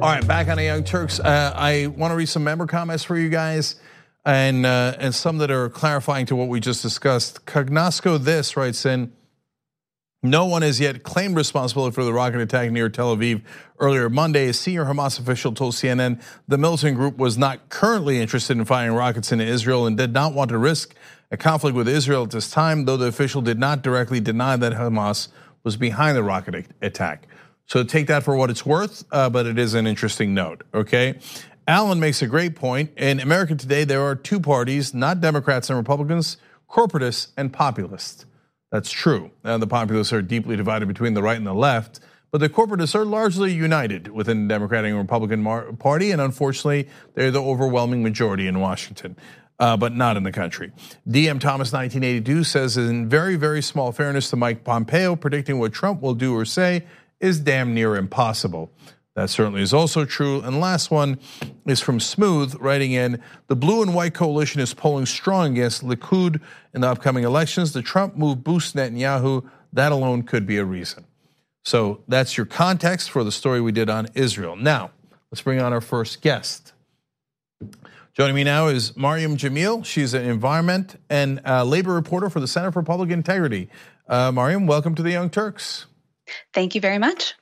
All right, back on the Young Turks. Uh, I want to read some member comments for you guys, and uh, and some that are clarifying to what we just discussed. Cognosco this writes in. No one has yet claimed responsibility for the rocket attack near Tel Aviv earlier Monday. A senior Hamas official told CNN the militant group was not currently interested in firing rockets into Israel and did not want to risk a conflict with Israel at this time, though the official did not directly deny that Hamas was behind the rocket attack. So take that for what it's worth, uh, but it is an interesting note, okay? Alan makes a great point. In America today, there are two parties, not Democrats and Republicans, corporatists and populists. That's true. And the populists are deeply divided between the right and the left, but the corporatists are largely united within the Democratic and Republican Party, and unfortunately, they're the overwhelming majority in Washington. Uh, but not in the country. DM Thomas 1982 says, in very, very small fairness to Mike Pompeo, predicting what Trump will do or say is damn near impossible. That certainly is also true. And last one is from Smooth, writing in The blue and white coalition is polling strong against Likud in the upcoming elections. The Trump move boosts Netanyahu. That alone could be a reason. So that's your context for the story we did on Israel. Now, let's bring on our first guest. Joining me now is Maryam Jameel. She's an environment and labor reporter for the Center for Public Integrity. Uh, Maryam, welcome to the Young Turks. Thank you very much.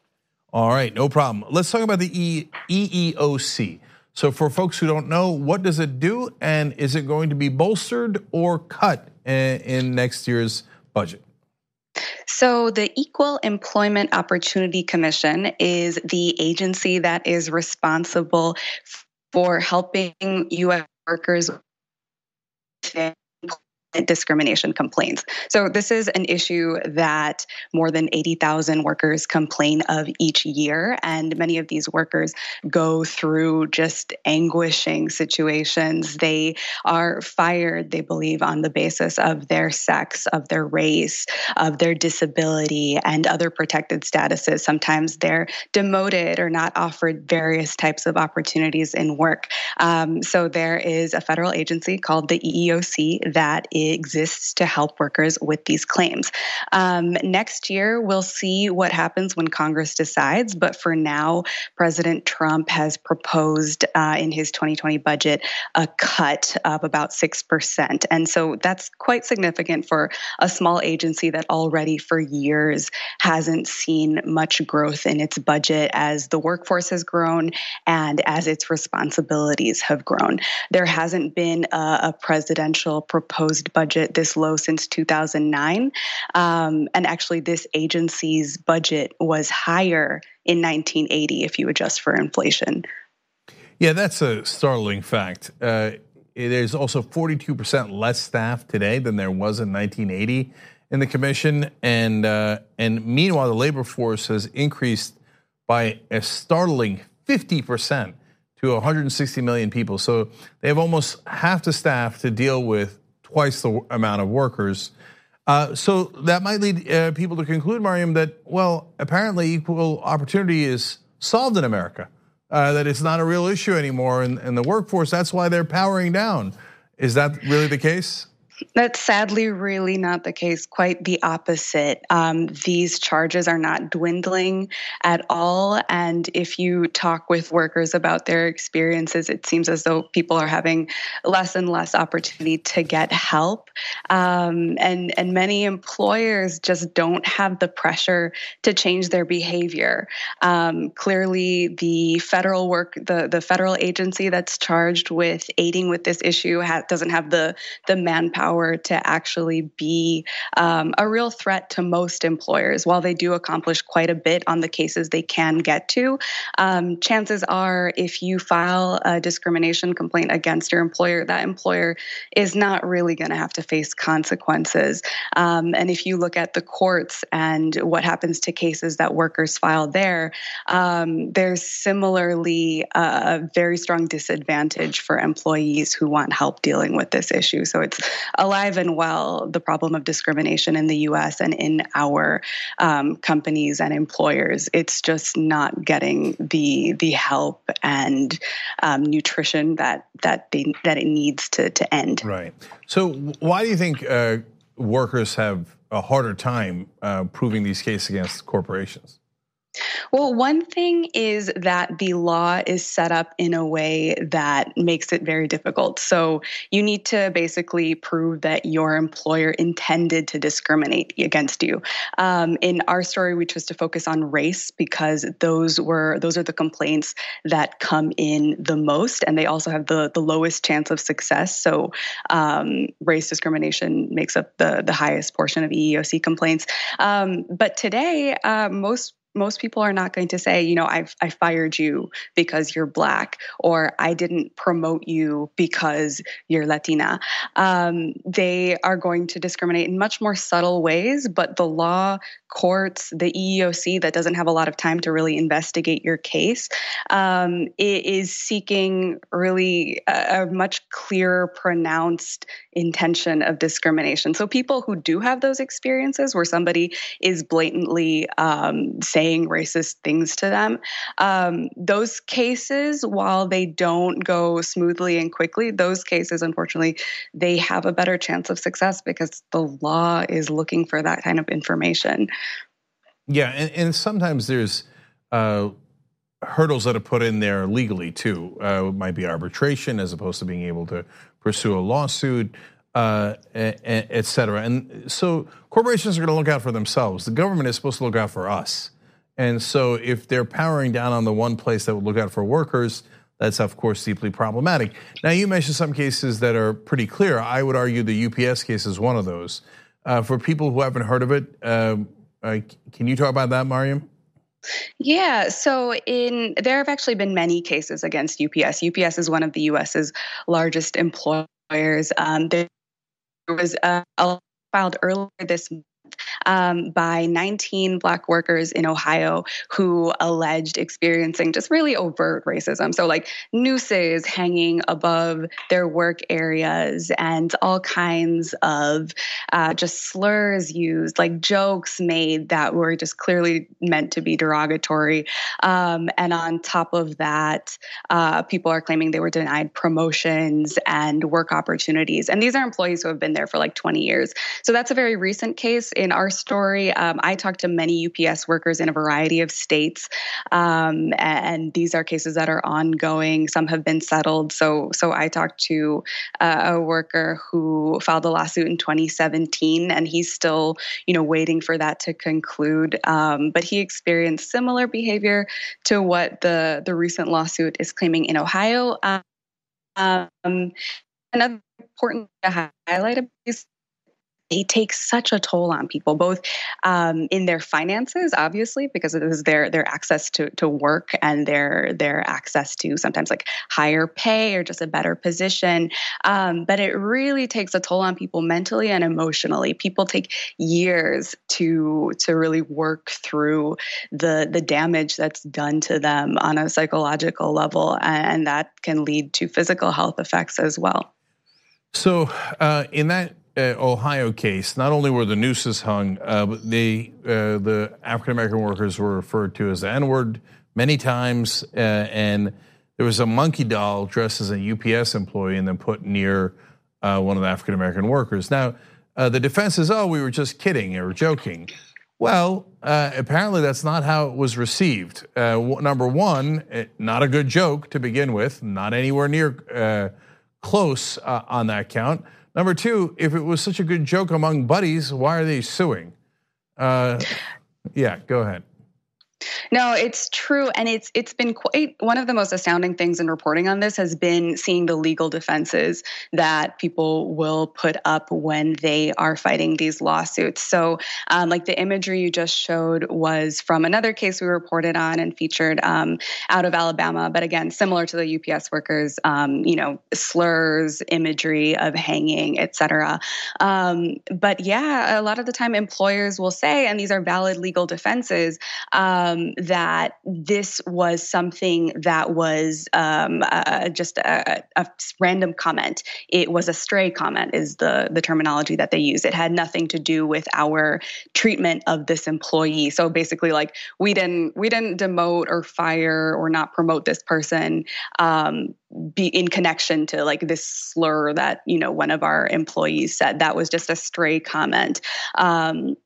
All right, no problem. Let's talk about the EEOC. So, for folks who don't know, what does it do, and is it going to be bolstered or cut in next year's budget? So, the Equal Employment Opportunity Commission is the agency that is responsible for helping U.S. workers discrimination complaints. So, this is an issue that more than 80,000 workers complain of each year. And many of these workers go through just anguishing situations. They are fired, they believe, on the basis of their sex, of their race, of their disability, and other protected statuses. Sometimes they're demoted or not offered various types of opportunities in work. Um, so, there is a federal agency called the EEOC that is exists to help workers with these claims. Um, next year, we'll see what happens when Congress decides. But for now, President Trump has proposed uh, in his 2020 budget a cut of about 6%. And so that's quite significant for a small agency that already for years hasn't seen much growth in its budget as the workforce has grown and as its responsibilities have grown. There hasn't been a, a presidential proposed budget this low since 2009. Um, and actually, this agency's budget was higher in 1980 if you adjust for inflation. Yeah, that's a startling fact. Uh, there's also 42% less staff today than there was in 1980 in the commission, and uh, and meanwhile, the labor force has increased by a startling 50% to 160 million people. So they have almost half the staff to deal with twice the amount of workers. Uh, so that might lead uh, people to conclude, Maryam, that well, apparently equal opportunity is solved in America. Uh, that it's not a real issue anymore in, in the workforce. That's why they're powering down. Is that really the case? That's sadly really not the case, quite the opposite. Um, these charges are not dwindling at all. And if you talk with workers about their experiences, it seems as though people are having less and less opportunity to get help. Um, and, and many employers just don't have the pressure to change their behavior. Um, clearly, the federal work, the, the federal agency that's charged with aiding with this issue ha- doesn't have the, the manpower power to actually be um, a real threat to most employers. While they do accomplish quite a bit on the cases they can get to, um, chances are if you file a discrimination complaint against your employer, that employer is not really going to have to face consequences. Um, and if you look at the courts and what happens to cases that workers file there, um, there's similarly a very strong disadvantage for employees who want help dealing with this issue. So it's alive and well the problem of discrimination in the US and in our um, companies and employers. It's just not getting the the help and um, nutrition that that they, that it needs to to end. Right. So why do you think uh, workers have a harder time uh, proving these cases against corporations? Well, one thing is that the law is set up in a way that makes it very difficult. So you need to basically prove that your employer intended to discriminate against you. Um, in our story, we chose to focus on race because those were those are the complaints that come in the most, and they also have the the lowest chance of success. So um, race discrimination makes up the the highest portion of EEOC complaints. Um, but today, uh, most most people are not going to say, you know, I, I fired you because you're black, or I didn't promote you because you're Latina. Um, they are going to discriminate in much more subtle ways, but the law, courts, the EEOC that doesn't have a lot of time to really investigate your case um, is seeking really a, a much clearer, pronounced intention of discrimination. So people who do have those experiences where somebody is blatantly um, saying, saying racist things to them. Um, those cases, while they don't go smoothly and quickly, those cases, unfortunately, they have a better chance of success because the law is looking for that kind of information. Yeah, and, and sometimes there's uh, hurdles that are put in there legally too. Uh, it might be arbitration as opposed to being able to pursue a lawsuit. Uh, et cetera. And so corporations are going to look out for themselves. The government is supposed to look out for us. And so if they're powering down on the one place that would look out for workers, that's of course deeply problematic. Now you mentioned some cases that are pretty clear. I would argue the UPS case is one of those. Uh, for people who haven't heard of it, uh, uh, can you talk about that, Maryam? Yeah, so in there have actually been many cases against UPS. UPS is one of the U.S.'s largest employers. Um, there was a filed earlier this month um, by 19 Black workers in Ohio who alleged experiencing just really overt racism. So, like nooses hanging above their work areas and all kinds of uh, just slurs used, like jokes made that were just clearly meant to be derogatory. Um, and on top of that, uh, people are claiming they were denied promotions and work opportunities. And these are employees who have been there for like 20 years. So, that's a very recent case in our story. Um, I talked to many UPS workers in a variety of states, um, and these are cases that are ongoing. Some have been settled. So, so I talked to uh, a worker who filed a lawsuit in 2017, and he's still, you know, waiting for that to conclude. Um, but he experienced similar behavior to what the the recent lawsuit is claiming in Ohio. Um, another important to highlight about these they take such a toll on people, both um, in their finances, obviously, because it is their their access to to work and their their access to sometimes like higher pay or just a better position. Um, but it really takes a toll on people mentally and emotionally. People take years to to really work through the the damage that's done to them on a psychological level, and that can lead to physical health effects as well. So, uh, in that Ohio case, not only were the nooses hung, uh, but they, uh, the African American workers were referred to as the N word many times, uh, and there was a monkey doll dressed as a UPS employee and then put near uh, one of the African American workers. Now, uh, the defense is, oh, we were just kidding or joking. Well, apparently that's not how it was received. number one, not a good joke to begin with, not anywhere near close on that count. Number two, if it was such a good joke among buddies, why are they suing? Uh, yeah, go ahead. No, it's true, and it's it's been quite one of the most astounding things in reporting on this has been seeing the legal defenses that people will put up when they are fighting these lawsuits. So, um, like the imagery you just showed was from another case we reported on and featured um, out of Alabama, but again, similar to the UPS workers, um, you know, slurs, imagery of hanging, etc. Um, but yeah, a lot of the time employers will say, and these are valid legal defenses. Um, um, that this was something that was um, uh, just a, a, random comment. It was a stray comment, is the the terminology that they use. It had nothing to do with our treatment of this employee. So basically, like we didn't we didn't demote or fire or not promote this person. Um, be in connection to like this slur that you know one of our employees said that was just a stray comment um,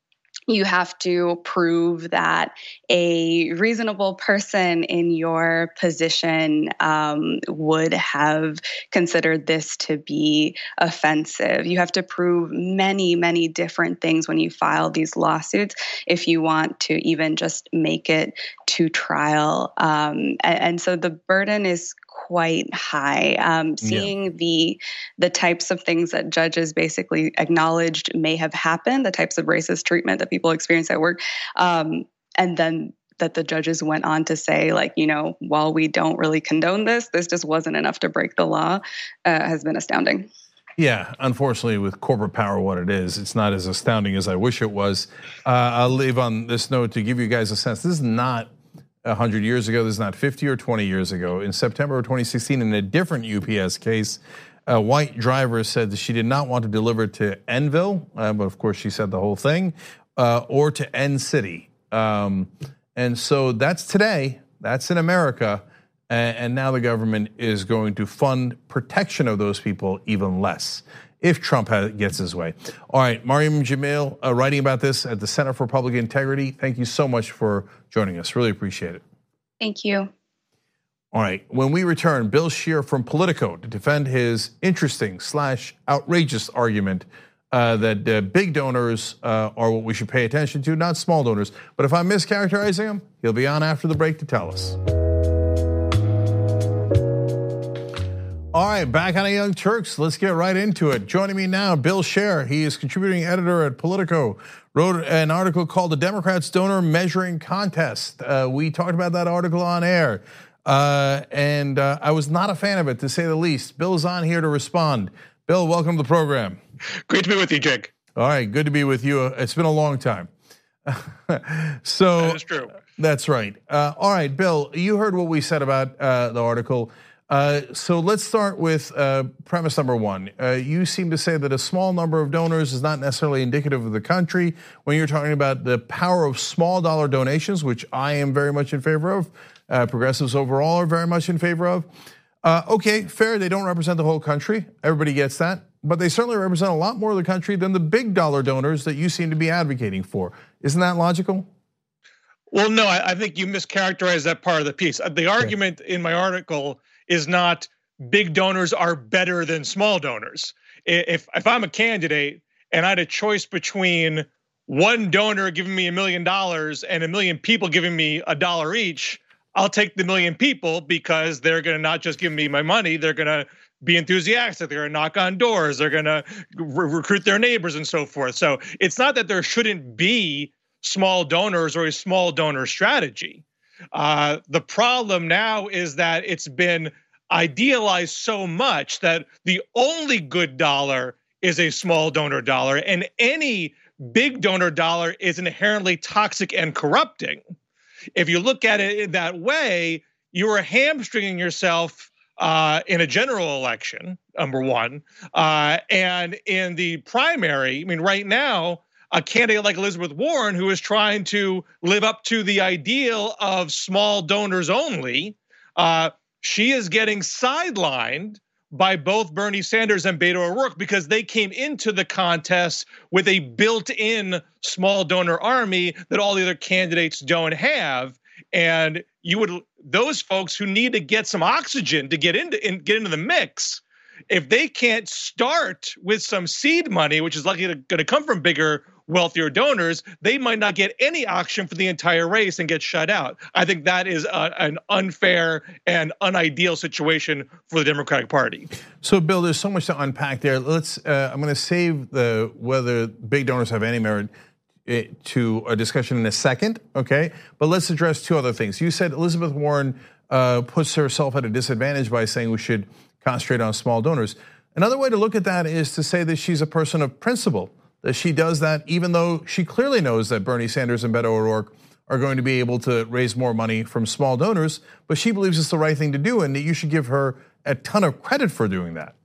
you have to prove that a reasonable person in your position um, would have considered this to be offensive. You have to prove many, many different things when you file these lawsuits if you want to even just make it to trial. Um, and, and so the burden is quite high. Um, seeing yeah. the the types of things that judges basically acknowledged may have happened, the types of racist treatment that people experience at work, um, and then that the judges went on to say, like, you know, while we don't really condone this, this just wasn't enough to break the law, uh, has been astounding. Yeah, unfortunately, with corporate power, what it is, it's not as astounding as I wish it was. Uh, I'll leave on this note to give you guys a sense. This is not 100 years ago. This is not 50 or 20 years ago. In September of 2016, in a different UPS case, a white driver said that she did not want to deliver to Enville, uh, but of course she said the whole thing, uh, or to N City. Um, and so that's today. That's in America. And now the government is going to fund protection of those people even less if Trump gets his way. All right, Maryam Jameel uh, writing about this at the Center for Public Integrity. Thank you so much for joining us. Really appreciate it. Thank you. All right, when we return, Bill Scher from Politico to defend his interesting slash outrageous argument that uh, big donors uh, are what we should pay attention to, not small donors. But if I'm mischaracterizing him, he'll be on after the break to tell us. All right, back on the Young Turks. Let's get right into it. Joining me now, Bill Scher. He is contributing editor at Politico. Wrote an article called "The Democrats' Donor Measuring Contest." Uh, we talked about that article on air, uh, and uh, I was not a fan of it, to say the least. Bill is on here to respond. Bill, welcome to the program. Great to be with you, Jake. All right, good to be with you. It's been a long time. so that is true. That's right. Uh, all right, Bill, you heard what we said about uh, the article. Uh, so let's start with uh, premise number one. Uh, you seem to say that a small number of donors is not necessarily indicative of the country. When you're talking about the power of small dollar donations, which I am very much in favor of, uh, progressives overall are very much in favor of. Uh, okay, fair. They don't represent the whole country. Everybody gets that. But they certainly represent a lot more of the country than the big dollar donors that you seem to be advocating for. Isn't that logical? Well, no, I think you mischaracterized that part of the piece. Uh, the argument in my article is not big donors are better than small donors. If if I'm a candidate and I had a choice between one donor giving me a million dollars and a million people giving me a dollar each, I'll take the million people because they're going to not just give me my money, they're going to be enthusiastic, they're going to knock on doors, they're going to re- recruit their neighbors and so forth. So it's not that there shouldn't be small donors or a small donor strategy. Uh, the problem now is that it's been idealized so much that the only good dollar is a small donor dollar, and any big donor dollar is inherently toxic and corrupting. If you look at it in that way, you are hamstringing yourself uh, in a general election, number one. Uh, and in the primary, I mean, right now, a candidate like Elizabeth Warren, who is trying to live up to the ideal of small donors only, uh, she is getting sidelined by both Bernie Sanders and Beto O'Rourke because they came into the contest with a built-in small donor army that all the other candidates don't have. And you would those folks who need to get some oxygen to get into in, get into the mix, if they can't start with some seed money, which is likely going to come from bigger wealthier donors, they might not get any oxygen for the entire race and get shut out. I think that is a, an unfair and unideal situation for the Democratic Party. So, Bill, there's so much to unpack there. Let's. Uh, I'm going to save the whether big donors have any merit to a discussion in a second, okay? But let's address two other things. You said Elizabeth Warren uh, puts herself at a disadvantage by saying we should concentrate on small donors. Another way to look at that is to say that she's a person of principle that she does that even though she clearly knows that Bernie Sanders and Beto O'Rourke are going to be able to raise more money from small donors, but she believes it's the right thing to do and that you should give her a ton of credit for doing that.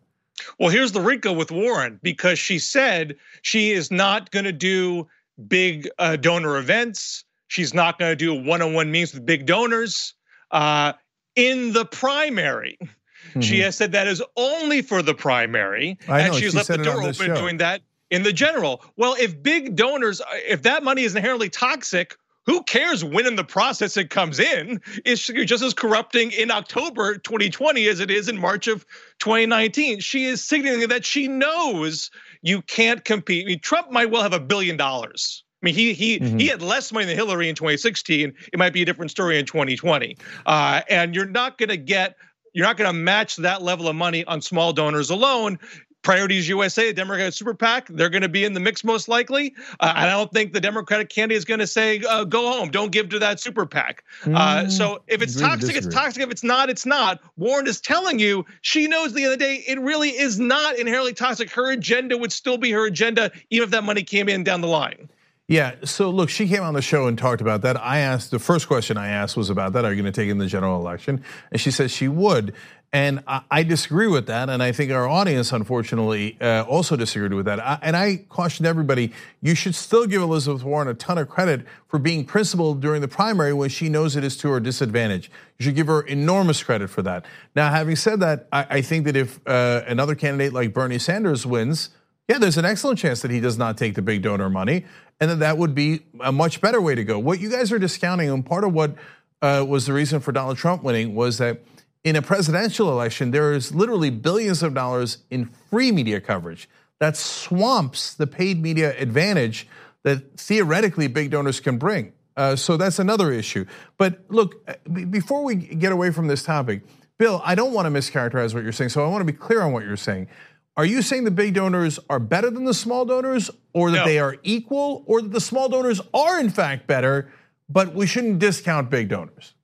Well, here's the wrinkle with Warren because she said she is not going to do big uh, donor events. She's not going to do one-on-one meetings with big donors uh, in the primary. Mm-hmm. She has said that is only for the primary, I and she's she left the door open show. doing that in the general. Well, if big donors, if that money is inherently toxic, who cares when in the process it comes in? It's just as corrupting in October 2020 as it is in March of 2019. She is signaling that she knows you can't compete. I mean, Trump might well have a billion dollars. I mean, he he mm-hmm. he had less money than Hillary in 2016. It might be a different story in 2020. Uh, and you're not going to get you're not going to match that level of money on small donors alone. Priorities USA, Democratic super PAC, they're going to be in the mix most likely. Uh, I don't think the Democratic candidate is going to say, uh, "Go home, don't give to that super PAC." Uh, mm, so if it's toxic, it's toxic. If it's not, it's not. Warren is telling you she knows. The other day, it really is not inherently toxic. Her agenda would still be her agenda, even if that money came in down the line. Yeah, so look, she came on the show and talked about that. I asked, the first question I asked was about that. Are you going to take in the general election? And she says she would. And I disagree with that. And I think our audience, unfortunately, uh, also disagreed with that. And I cautioned everybody you should still give Elizabeth Warren a ton of credit for being principled during the primary when she knows it is to her disadvantage. You should give her enormous credit for that. Now, having said that, I think that if uh, another candidate like Bernie Sanders wins, yeah, there's an excellent chance that he does not take the big donor money, and that that would be a much better way to go. What you guys are discounting, and part of what uh, was the reason for Donald Trump winning, was that in a presidential election, there is literally billions of dollars in free media coverage that swamps the paid media advantage that theoretically big donors can bring. Uh, so that's another issue. But look, uh, before we get away from this topic, Bill, I don't want to mischaracterize what you're saying, so I want to be clear on what you're saying. Are you saying the big donors are better than the small donors, or that no. they are equal, or that the small donors are in fact better, but we shouldn't discount big donors?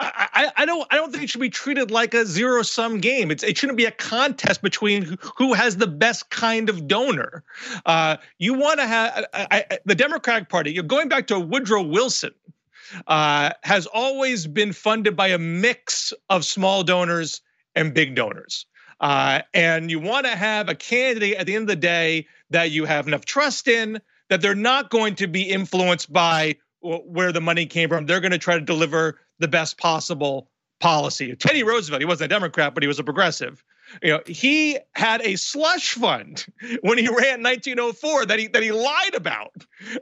I, I, don't I don't think it should be treated like a zero sum game. It's, it shouldn't be a contest between who has the best kind of donor. Uh, you want to have I, I, the Democratic Party. You're going back to Woodrow Wilson. Uh, has always been funded by a mix of small donors and big donors. Uh, and you want to have a candidate at the end of the day that you have enough trust in, that they're not going to be influenced by where the money came from. They're going to try to deliver the best possible policy. Teddy Roosevelt, he wasn't a Democrat, but he was a progressive. You know, he had a slush fund when he ran 1904 that he that he lied about,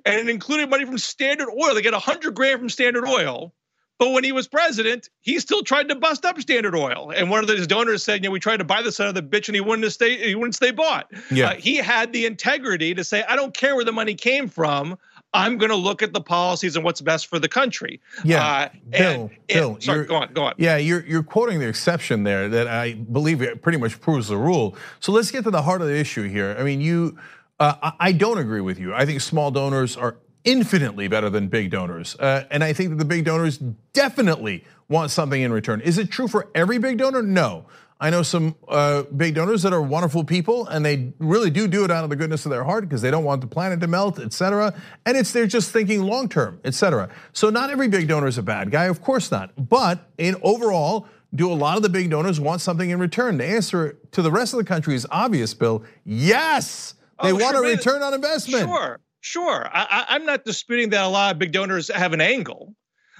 and it included money from Standard Oil. They get 100 grand from Standard Oil but when he was president, he still tried to bust up Standard Oil. And one of his donors said, "You know, we tried to buy the son of the bitch, and he wouldn't stay. He wouldn't stay bought." Yeah. Uh, he had the integrity to say, "I don't care where the money came from. I'm going to look at the policies and what's best for the country." Yeah, uh, Bill. And, Bill, and, sorry, go on, go on. Yeah, you're you're quoting the exception there that I believe it pretty much proves the rule. So let's get to the heart of the issue here. I mean, you. Uh, I don't agree with you. I think small donors are infinitely better than big donors. Uh, and I think that the big donors definitely want something in return. Is it true for every big donor? No. I know some uh, big donors that are wonderful people, and they really do do it out of the goodness of their heart because they don't want the planet to melt, et cetera. And it's they're just thinking long term, et cetera. So not every big donor is a bad guy, of course not. But in overall, do a lot of the big donors want something in return? The answer to the rest of the country is obvious, Bill. Yes, they oh, want sure, a return on investment. Sure, Sure, I, am not disputing that a lot of big donors have an angle,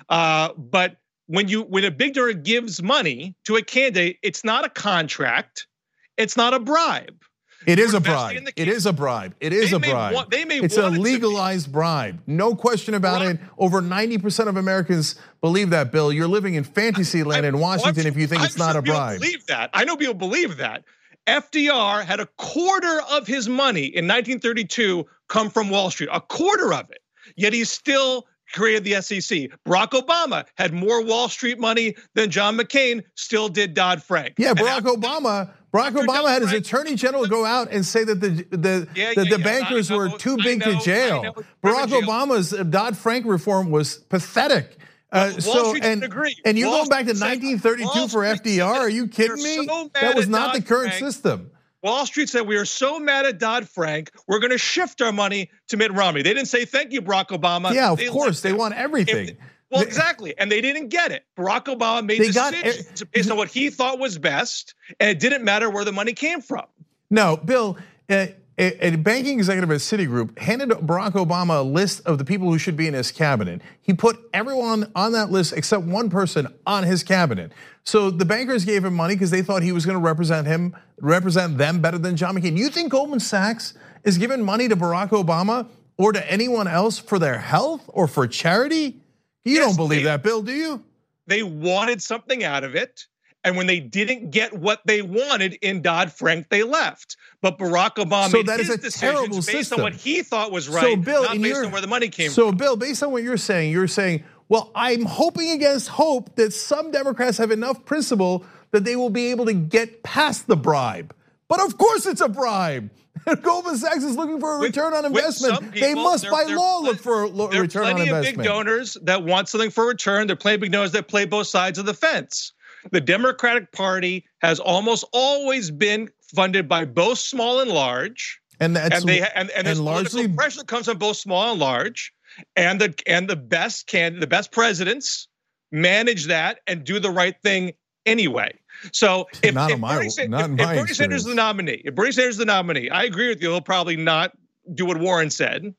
uh, but when you when a big donor gives money to a candidate, it's not a contract, it's not a bribe. It is a bribe. It is a bribe. It is a bribe. Want, they may it's a legalized bribe. No question about it. Over 90% of Americans believe that, Bill. You're living in fantasy land in Washington if you think I'm it's not a bribe. Believe that. I know people believe that. FDR had a quarter of his money in 1932 come from Wall Street, a quarter of it. Yet he still created the SEC. Barack Obama had more Wall Street money than John McCain, still did Dodd Frank. Yeah, Barack Obama. Barack Obama had his attorney general go out and say that the the yeah, the, yeah, the yeah, bankers were too big know, to jail. Barack Obama's Dodd Frank reform was pathetic. Uh, so and and you going back to 1932 for FDR? Are you kidding me? So that was not the current Frank. system. Wall Street said we are so mad at Dodd Frank, we're going to shift our money to Mitt Romney. They didn't say thank you, Barack Obama. Yeah, of they course they want everything. If, well, exactly, and they didn't get it. Barack Obama made decisions got, based on what he thought was best, and it didn't matter where the money came from. No, Bill. Uh, a banking executive at Citigroup handed Barack Obama a list of the people who should be in his cabinet. He put everyone on that list except one person on his cabinet. So the bankers gave him money because they thought he was going to represent him, represent them better than John McCain. You think Goldman Sachs is giving money to Barack Obama or to anyone else for their health or for charity? You yes, don't believe they, that, Bill, do you? They wanted something out of it. And when they didn't get what they wanted in Dodd Frank, they left. But Barack Obama so that is a terrible based system. on what he thought was right, so Bill, not based on where the money came so from. So, Bill, based on what you're saying, you're saying, well, I'm hoping against hope that some Democrats have enough principle that they will be able to get past the bribe. But of course, it's a bribe. Goldman Sachs is looking for a return on investment. People, they must, by law, look for a return on investment. There are plenty of big donors that want something for return. There are plenty of big donors that play both sides of the fence. The Democratic Party has almost always been funded by both small and large. And that's and they and, and, and largely pressure comes from both small and large. And the and the best can the best presidents manage that and do the right thing anyway. So if, not if, my, Bernie, not if, if Bernie Sanders is the nominee, if Bernie Sanders is the nominee, I agree with you. He'll probably not do what Warren said,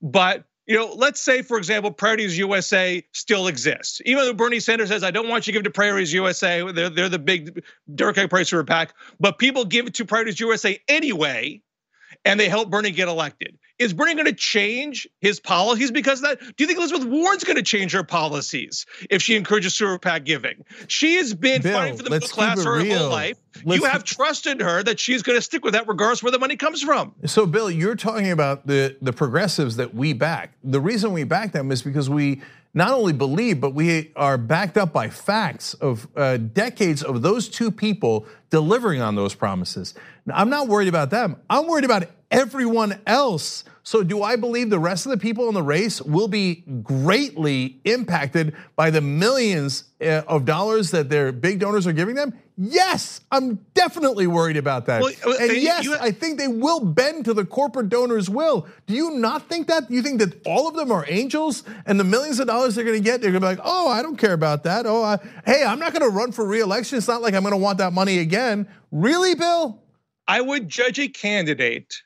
but you know, let's say, for example, Priorities USA still exists. Even though Bernie Sanders says, I don't want you to give to Priorities USA, they're, they're the big Democratic price a pack, but people give it to Priorities USA anyway, and they help Bernie get elected. Is Bernie going to change his policies because of that? Do you think Elizabeth Warren's going to change her policies if she encourages super PAC giving? She has been Bill, fighting for the middle class her real. whole life. Let's, you have trusted her that she's going to stick with that regardless where the money comes from. So, Bill, you're talking about the the progressives that we back. The reason we back them is because we not only believe, but we are backed up by facts of uh, decades of those two people delivering on those promises. Now, I'm not worried about them. I'm worried about everyone else. So, do I believe the rest of the people in the race will be greatly impacted by the millions uh, of dollars that their big donors are giving them? Yes, I'm definitely worried about that. Well, uh, and yes, you, I think they will bend to the corporate donors' will. Do you not think that? You think that all of them are angels and the millions of dollars they're gonna get, they're gonna be like, oh, I don't care about that. Oh, I, hey, I'm not gonna run for reelection. It's not like I'm gonna want that money again. Really, Bill? I would judge a candidate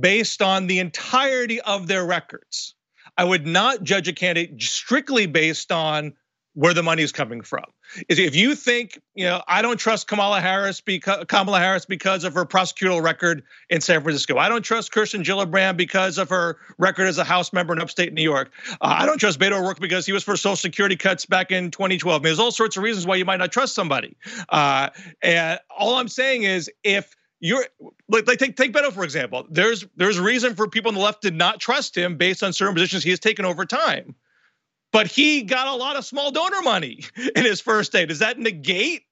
based on the entirety of their records. I would not judge a candidate strictly based on where the money is coming from. If you think, you know, I don't trust Kamala Harris because Kamala Harris because of her prosecutorial record in San Francisco. I don't trust Kirsten Gillibrand because of her record as a House member in upstate New York. Uh, I don't trust Beto O'Rourke because he was for Social Security cuts back in 2012. I mean, there's all sorts of reasons why you might not trust somebody. Uh, and all I'm saying is, if you're like, like take take Beto for example. There's there's reason for people on the left to not trust him based on certain positions he has taken over time. But he got a lot of small donor money in his first day. Does that negate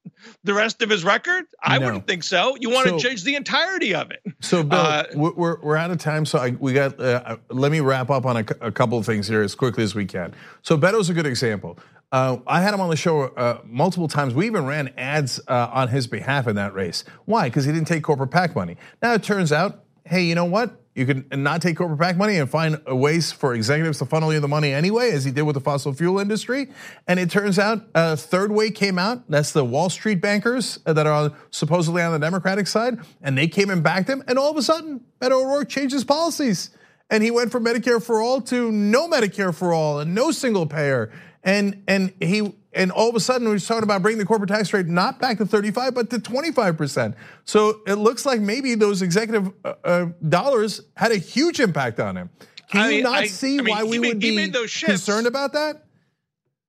the rest of his record? I no. wouldn't think so. You want so, to judge the entirety of it. So, Bill, uh, we're we're out of time. So I, we got. Uh, let me wrap up on a, a, couple of things here as quickly as we can. So Beto's a good example. Uh, I had him on the show uh, multiple times. We even ran ads uh, on his behalf in that race. Why? Because he didn't take corporate PAC money. Now it turns out, hey, you know what? You can not take corporate PAC money and find ways for executives to funnel you the money anyway, as he did with the fossil fuel industry. And it turns out, uh, Third Way came out. That's the Wall Street bankers that are supposedly on the Democratic side, and they came and backed him. And all of a sudden, Beto O'Rourke changed his policies, and he went from Medicare for all to no Medicare for all and no single payer. And and he and all of a sudden we're talking about bringing the corporate tax rate not back to 35 but to 25%. So it looks like maybe those executive uh, uh, dollars had a huge impact on him. Can I you not I, see I mean, why we made, would be concerned about that?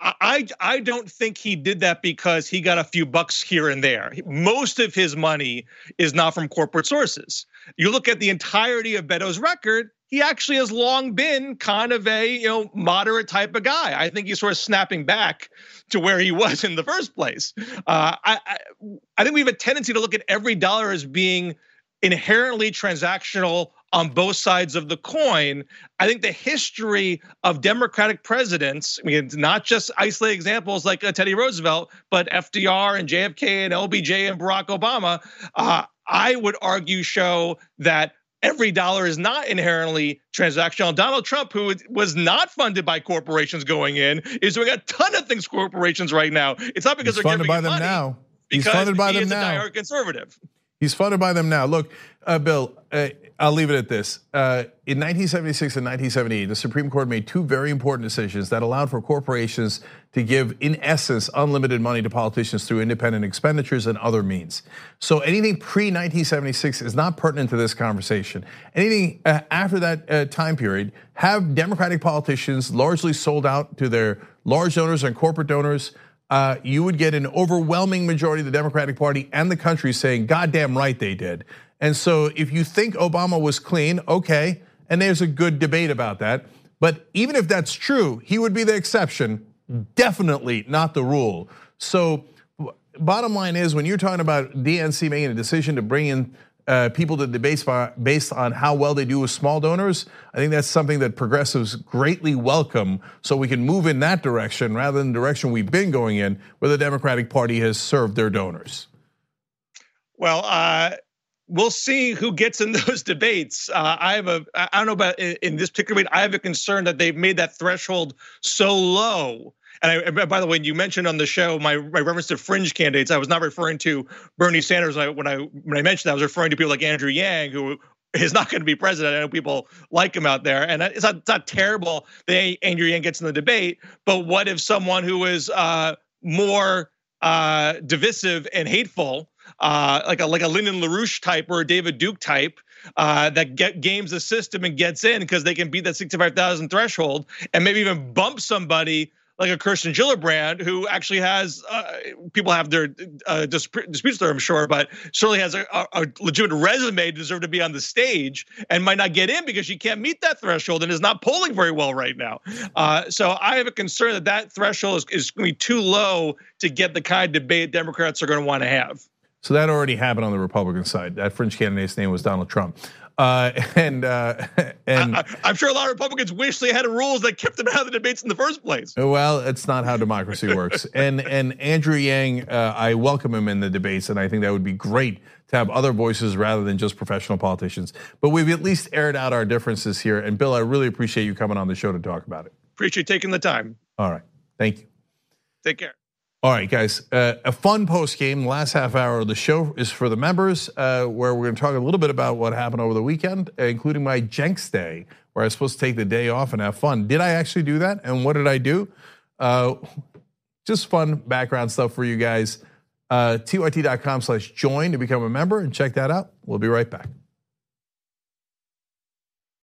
I I don't think he did that because he got a few bucks here and there. Most of his money is not from corporate sources. You look at the entirety of Beto's record, he actually has long been kind of a you know moderate type of guy. I think he's sort of snapping back to where he was in the first place. Uh, I, I, I think we have a tendency to look at every dollar as being inherently transactional on both sides of the coin. I think the history of Democratic presidents, I mean, not just isolated examples like uh, Teddy Roosevelt, but FDR and JFK and LBJ and Barack Obama, uh, I would argue show that every dollar is not inherently transactional. Donald Trump, who was not funded by corporations going in, is doing a ton of things corporations right now. It's not because He's they're funded by them money, now. He's funded by he them is now. A conservative. He's funded by them now. Look, uh, Bill, uh, I'll leave it at this. Uh, in 1976 and 1978, the Supreme Court made two very important decisions that allowed for corporations to give, in essence, unlimited money to politicians through independent expenditures and other means. So anything pre 1976 is not pertinent to this conversation. Anything uh, after that uh, time period, have Democratic politicians largely sold out to their large donors and corporate donors Uh, you would get an overwhelming majority of the Democratic Party and the country saying, goddamn right they did. And so if you think Obama was clean, okay, and there's a good debate about that. But even if that's true, he would be the exception, definitely not the rule. So, bottom line is when you're talking about DNC making a decision to bring in uh, people to debate based on how well they do with small donors. I think that's something that progressives greatly welcome, so we can move in that direction rather than the direction we've been going in, where the Democratic Party has served their donors. Well, uh, we'll see who gets in those debates. Uh, I have a, I don't know about in this particular debate, I have a concern that they've made that threshold so low and I, by the way, you mentioned on the show my, my reference to fringe candidates. I was not referring to Bernie Sanders when I when I mentioned that. I was referring to people like Andrew Yang, who is not going to be president. I know people like him out there, and it's not, it's not terrible that Andrew Yang gets in the debate. But what if someone who is uh, more uh, divisive and hateful, uh, like a like a Lyndon LaRouche type or a David Duke type, uh, that get games the system and gets in because they can beat that 65,000 threshold and maybe even bump somebody like a Kirsten Gillibrand, who actually has uh, people have their uh, disputes there, I'm sure, but certainly has a, a, legitimate resume to deserve to be on the stage and might not get in because she can't meet that threshold and is not polling very well right now. Uh, so I have a concern that that threshold is, is going to be too low to get the kind of debate Democrats are going to want to have. So that already happened on the Republican side. That fringe candidate's name was Donald Trump. Uh, and uh, and I, am sure a lot of Republicans wish they had rules that kept them out of the debates in the first place. Well, it's not how democracy works. and and Andrew Yang, uh, I welcome him in the debates, and I think that would be great to have other voices rather than just professional politicians. But we've at least aired out our differences here. And Bill, I really appreciate you coming on the show to talk about it. Appreciate taking the time. All right, thank you. Take care. All right, guys, uh, a fun post game. Last half hour of the show is for the members, uh, where we're going to talk a little bit about what happened over the weekend, including my Jenks Day, where I was supposed to take the day off and have fun. Did I actually do that? And what did I do? Uh, just fun background stuff for you guys. TYT.com slash join to become a member and check that out. We'll be right back.